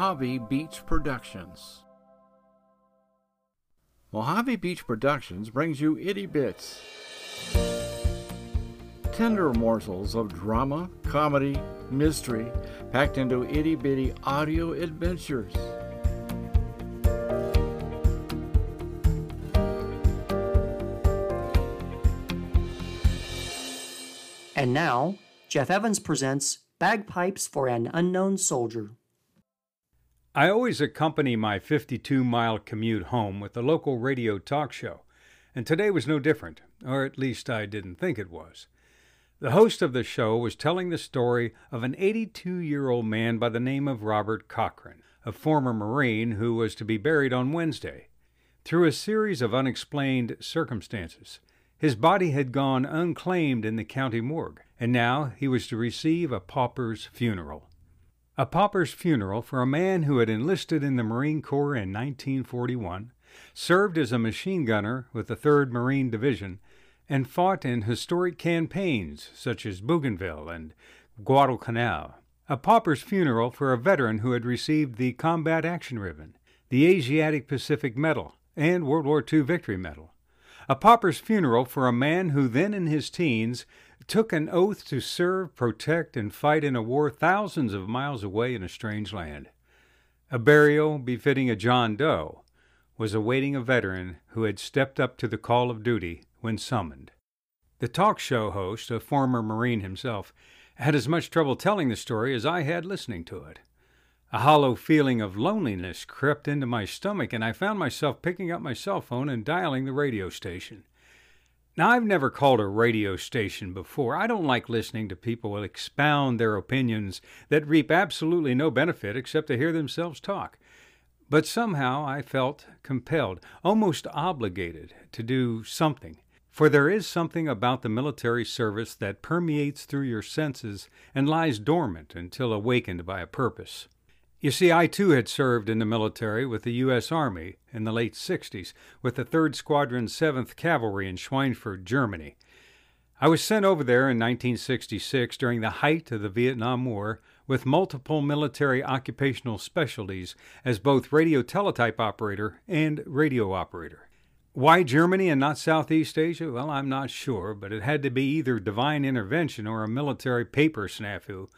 Mojave Beach Productions. Mojave Beach Productions brings you Itty Bits. Tender morsels of drama, comedy, mystery, packed into itty bitty audio adventures. And now, Jeff Evans presents Bagpipes for an Unknown Soldier. I always accompany my 52 mile commute home with a local radio talk show, and today was no different, or at least I didn't think it was. The host of the show was telling the story of an 82 year old man by the name of Robert Cochran, a former Marine who was to be buried on Wednesday. Through a series of unexplained circumstances, his body had gone unclaimed in the county morgue, and now he was to receive a pauper's funeral. A pauper's funeral for a man who had enlisted in the Marine Corps in 1941, served as a machine gunner with the 3rd Marine Division, and fought in historic campaigns such as Bougainville and Guadalcanal. A pauper's funeral for a veteran who had received the Combat Action Ribbon, the Asiatic Pacific Medal, and World War II Victory Medal. A pauper's funeral for a man who, then in his teens, took an oath to serve, protect, and fight in a war thousands of miles away in a strange land. A burial befitting a John Doe was awaiting a veteran who had stepped up to the call of duty when summoned. The talk show host, a former Marine himself, had as much trouble telling the story as I had listening to it. A hollow feeling of loneliness crept into my stomach, and I found myself picking up my cell phone and dialing the radio station. Now, I've never called a radio station before. I don't like listening to people expound their opinions that reap absolutely no benefit except to hear themselves talk. But somehow I felt compelled, almost obligated, to do something. For there is something about the military service that permeates through your senses and lies dormant until awakened by a purpose. You see, I too had served in the military with the U.S. Army in the late 60s with the 3rd Squadron 7th Cavalry in Schweinfurt, Germany. I was sent over there in 1966 during the height of the Vietnam War with multiple military occupational specialties as both radio teletype operator and radio operator. Why Germany and not Southeast Asia? Well, I'm not sure, but it had to be either divine intervention or a military paper snafu,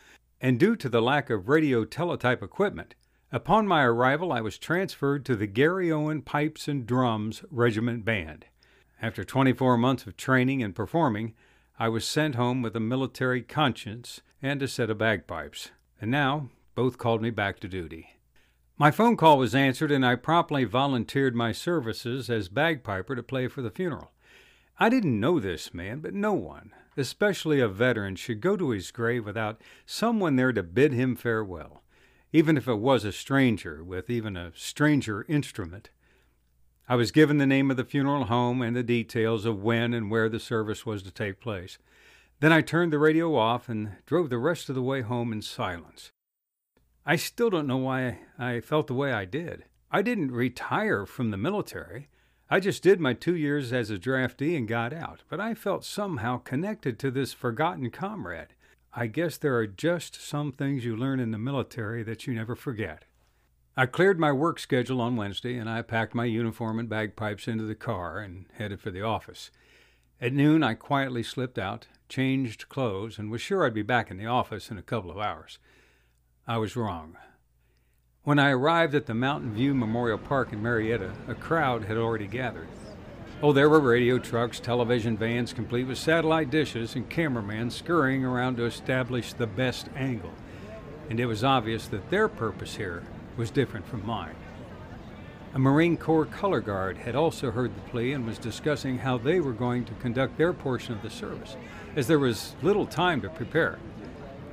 and due to the lack of radio teletype equipment, upon my arrival I was transferred to the Garryowen Pipes and Drums Regiment Band. After 24 months of training and performing, I was sent home with a military conscience and a set of bagpipes, and now both called me back to duty. My phone call was answered, and I promptly volunteered my services as bagpiper to play for the funeral. I didn't know this man, but no one, especially a veteran, should go to his grave without someone there to bid him farewell, even if it was a stranger with even a stranger instrument. I was given the name of the funeral home and the details of when and where the service was to take place. Then I turned the radio off and drove the rest of the way home in silence. I still don't know why I felt the way I did. I didn't retire from the military. I just did my two years as a draftee and got out, but I felt somehow connected to this forgotten comrade. I guess there are just some things you learn in the military that you never forget. I cleared my work schedule on Wednesday and I packed my uniform and bagpipes into the car and headed for the office. At noon, I quietly slipped out, changed clothes, and was sure I'd be back in the office in a couple of hours. I was wrong. When I arrived at the Mountain View Memorial Park in Marietta, a crowd had already gathered. Oh, there were radio trucks, television vans complete with satellite dishes, and cameramen scurrying around to establish the best angle. And it was obvious that their purpose here was different from mine. A Marine Corps color guard had also heard the plea and was discussing how they were going to conduct their portion of the service, as there was little time to prepare.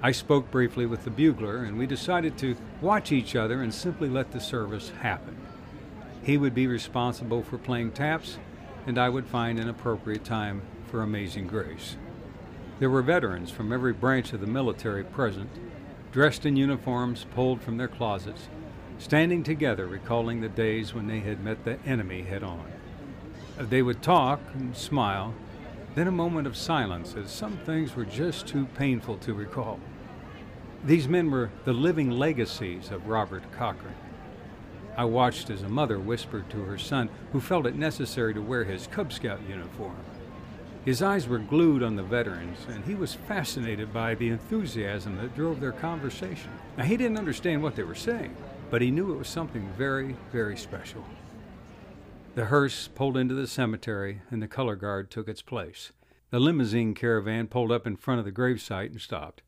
I spoke briefly with the bugler, and we decided to watch each other and simply let the service happen. He would be responsible for playing taps, and I would find an appropriate time for Amazing Grace. There were veterans from every branch of the military present, dressed in uniforms pulled from their closets, standing together recalling the days when they had met the enemy head on. They would talk and smile then a moment of silence, as some things were just too painful to recall. These men were the living legacies of Robert Cochran. I watched as a mother whispered to her son, who felt it necessary to wear his Cub Scout uniform. His eyes were glued on the veterans, and he was fascinated by the enthusiasm that drove their conversation. Now, he didn't understand what they were saying, but he knew it was something very, very special. The hearse pulled into the cemetery, and the color guard took its place. The limousine caravan pulled up in front of the gravesite and stopped.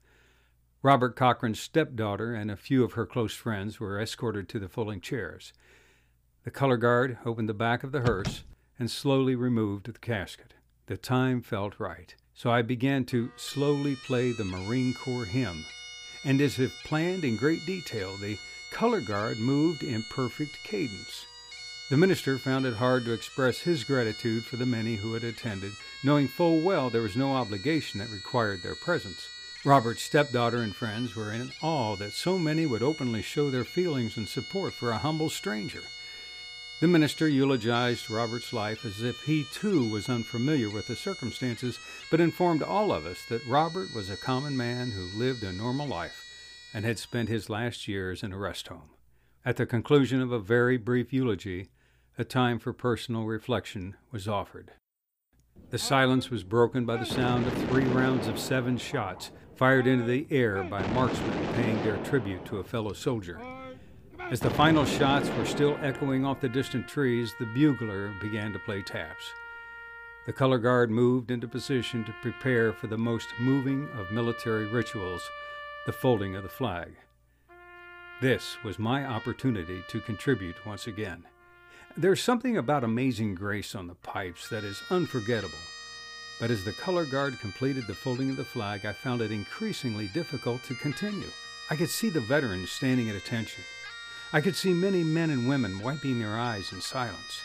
Robert Cochran's stepdaughter and a few of her close friends were escorted to the folding chairs. The color guard opened the back of the hearse and slowly removed the casket. The time felt right, so I began to slowly play the Marine Corps hymn. And as if planned in great detail, the color guard moved in perfect cadence. The minister found it hard to express his gratitude for the many who had attended, knowing full well there was no obligation that required their presence. Robert's stepdaughter and friends were in awe that so many would openly show their feelings and support for a humble stranger. The minister eulogized Robert's life as if he too was unfamiliar with the circumstances, but informed all of us that Robert was a common man who lived a normal life and had spent his last years in a rest home. At the conclusion of a very brief eulogy, a time for personal reflection was offered. The silence was broken by the sound of three rounds of seven shots fired into the air by marksmen paying their tribute to a fellow soldier. As the final shots were still echoing off the distant trees, the bugler began to play taps. The color guard moved into position to prepare for the most moving of military rituals, the folding of the flag. This was my opportunity to contribute once again. There's something about amazing grace on the pipes that is unforgettable. But as the color guard completed the folding of the flag, I found it increasingly difficult to continue. I could see the veterans standing at attention. I could see many men and women wiping their eyes in silence.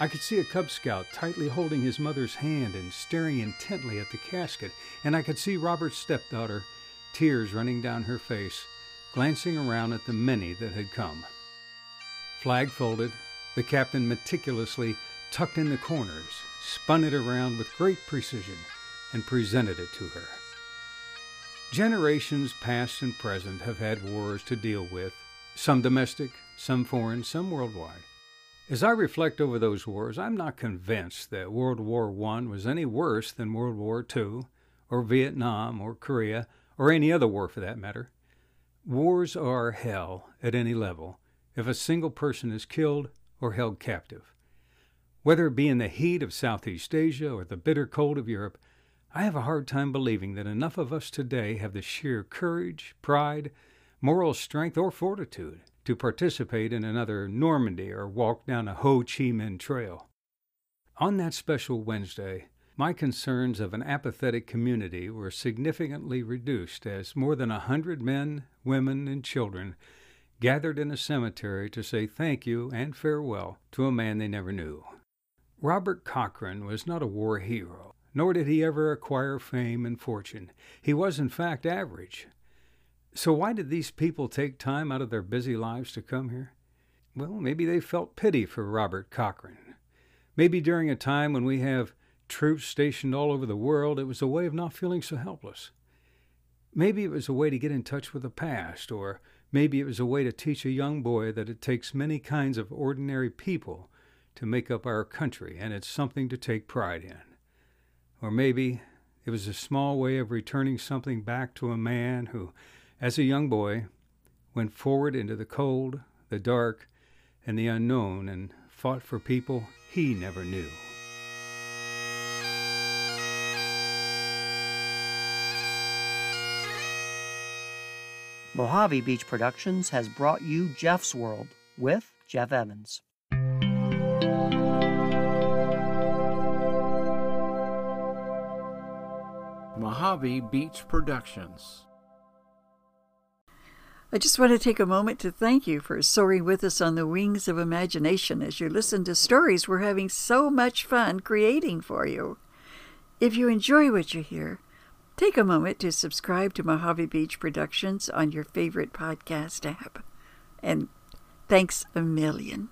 I could see a Cub Scout tightly holding his mother's hand and staring intently at the casket, and I could see Robert's stepdaughter, tears running down her face, glancing around at the many that had come. Flag folded, the captain meticulously tucked in the corners, spun it around with great precision, and presented it to her. Generations past and present have had wars to deal with, some domestic, some foreign, some worldwide. As I reflect over those wars, I'm not convinced that World War I was any worse than World War II, or Vietnam, or Korea, or any other war for that matter. Wars are hell at any level if a single person is killed or held captive. Whether it be in the heat of Southeast Asia or the bitter cold of Europe, I have a hard time believing that enough of us today have the sheer courage, pride, moral strength, or fortitude to participate in another Normandy or walk down a Ho Chi Minh Trail. On that special Wednesday, my concerns of an apathetic community were significantly reduced as more than a hundred men, women, and children gathered in a cemetery to say thank you and farewell to a man they never knew. Robert Cochran was not a war hero, nor did he ever acquire fame and fortune. He was, in fact, average. So, why did these people take time out of their busy lives to come here? Well, maybe they felt pity for Robert Cochran. Maybe during a time when we have troops stationed all over the world, it was a way of not feeling so helpless. Maybe it was a way to get in touch with the past, or Maybe it was a way to teach a young boy that it takes many kinds of ordinary people to make up our country, and it's something to take pride in. Or maybe it was a small way of returning something back to a man who, as a young boy, went forward into the cold, the dark, and the unknown and fought for people he never knew. Mojave Beach Productions has brought you Jeff's World with Jeff Evans. Mojave Beach Productions. I just want to take a moment to thank you for soaring with us on the wings of imagination as you listen to stories we're having so much fun creating for you. If you enjoy what you hear, Take a moment to subscribe to Mojave Beach Productions on your favorite podcast app. And thanks a million.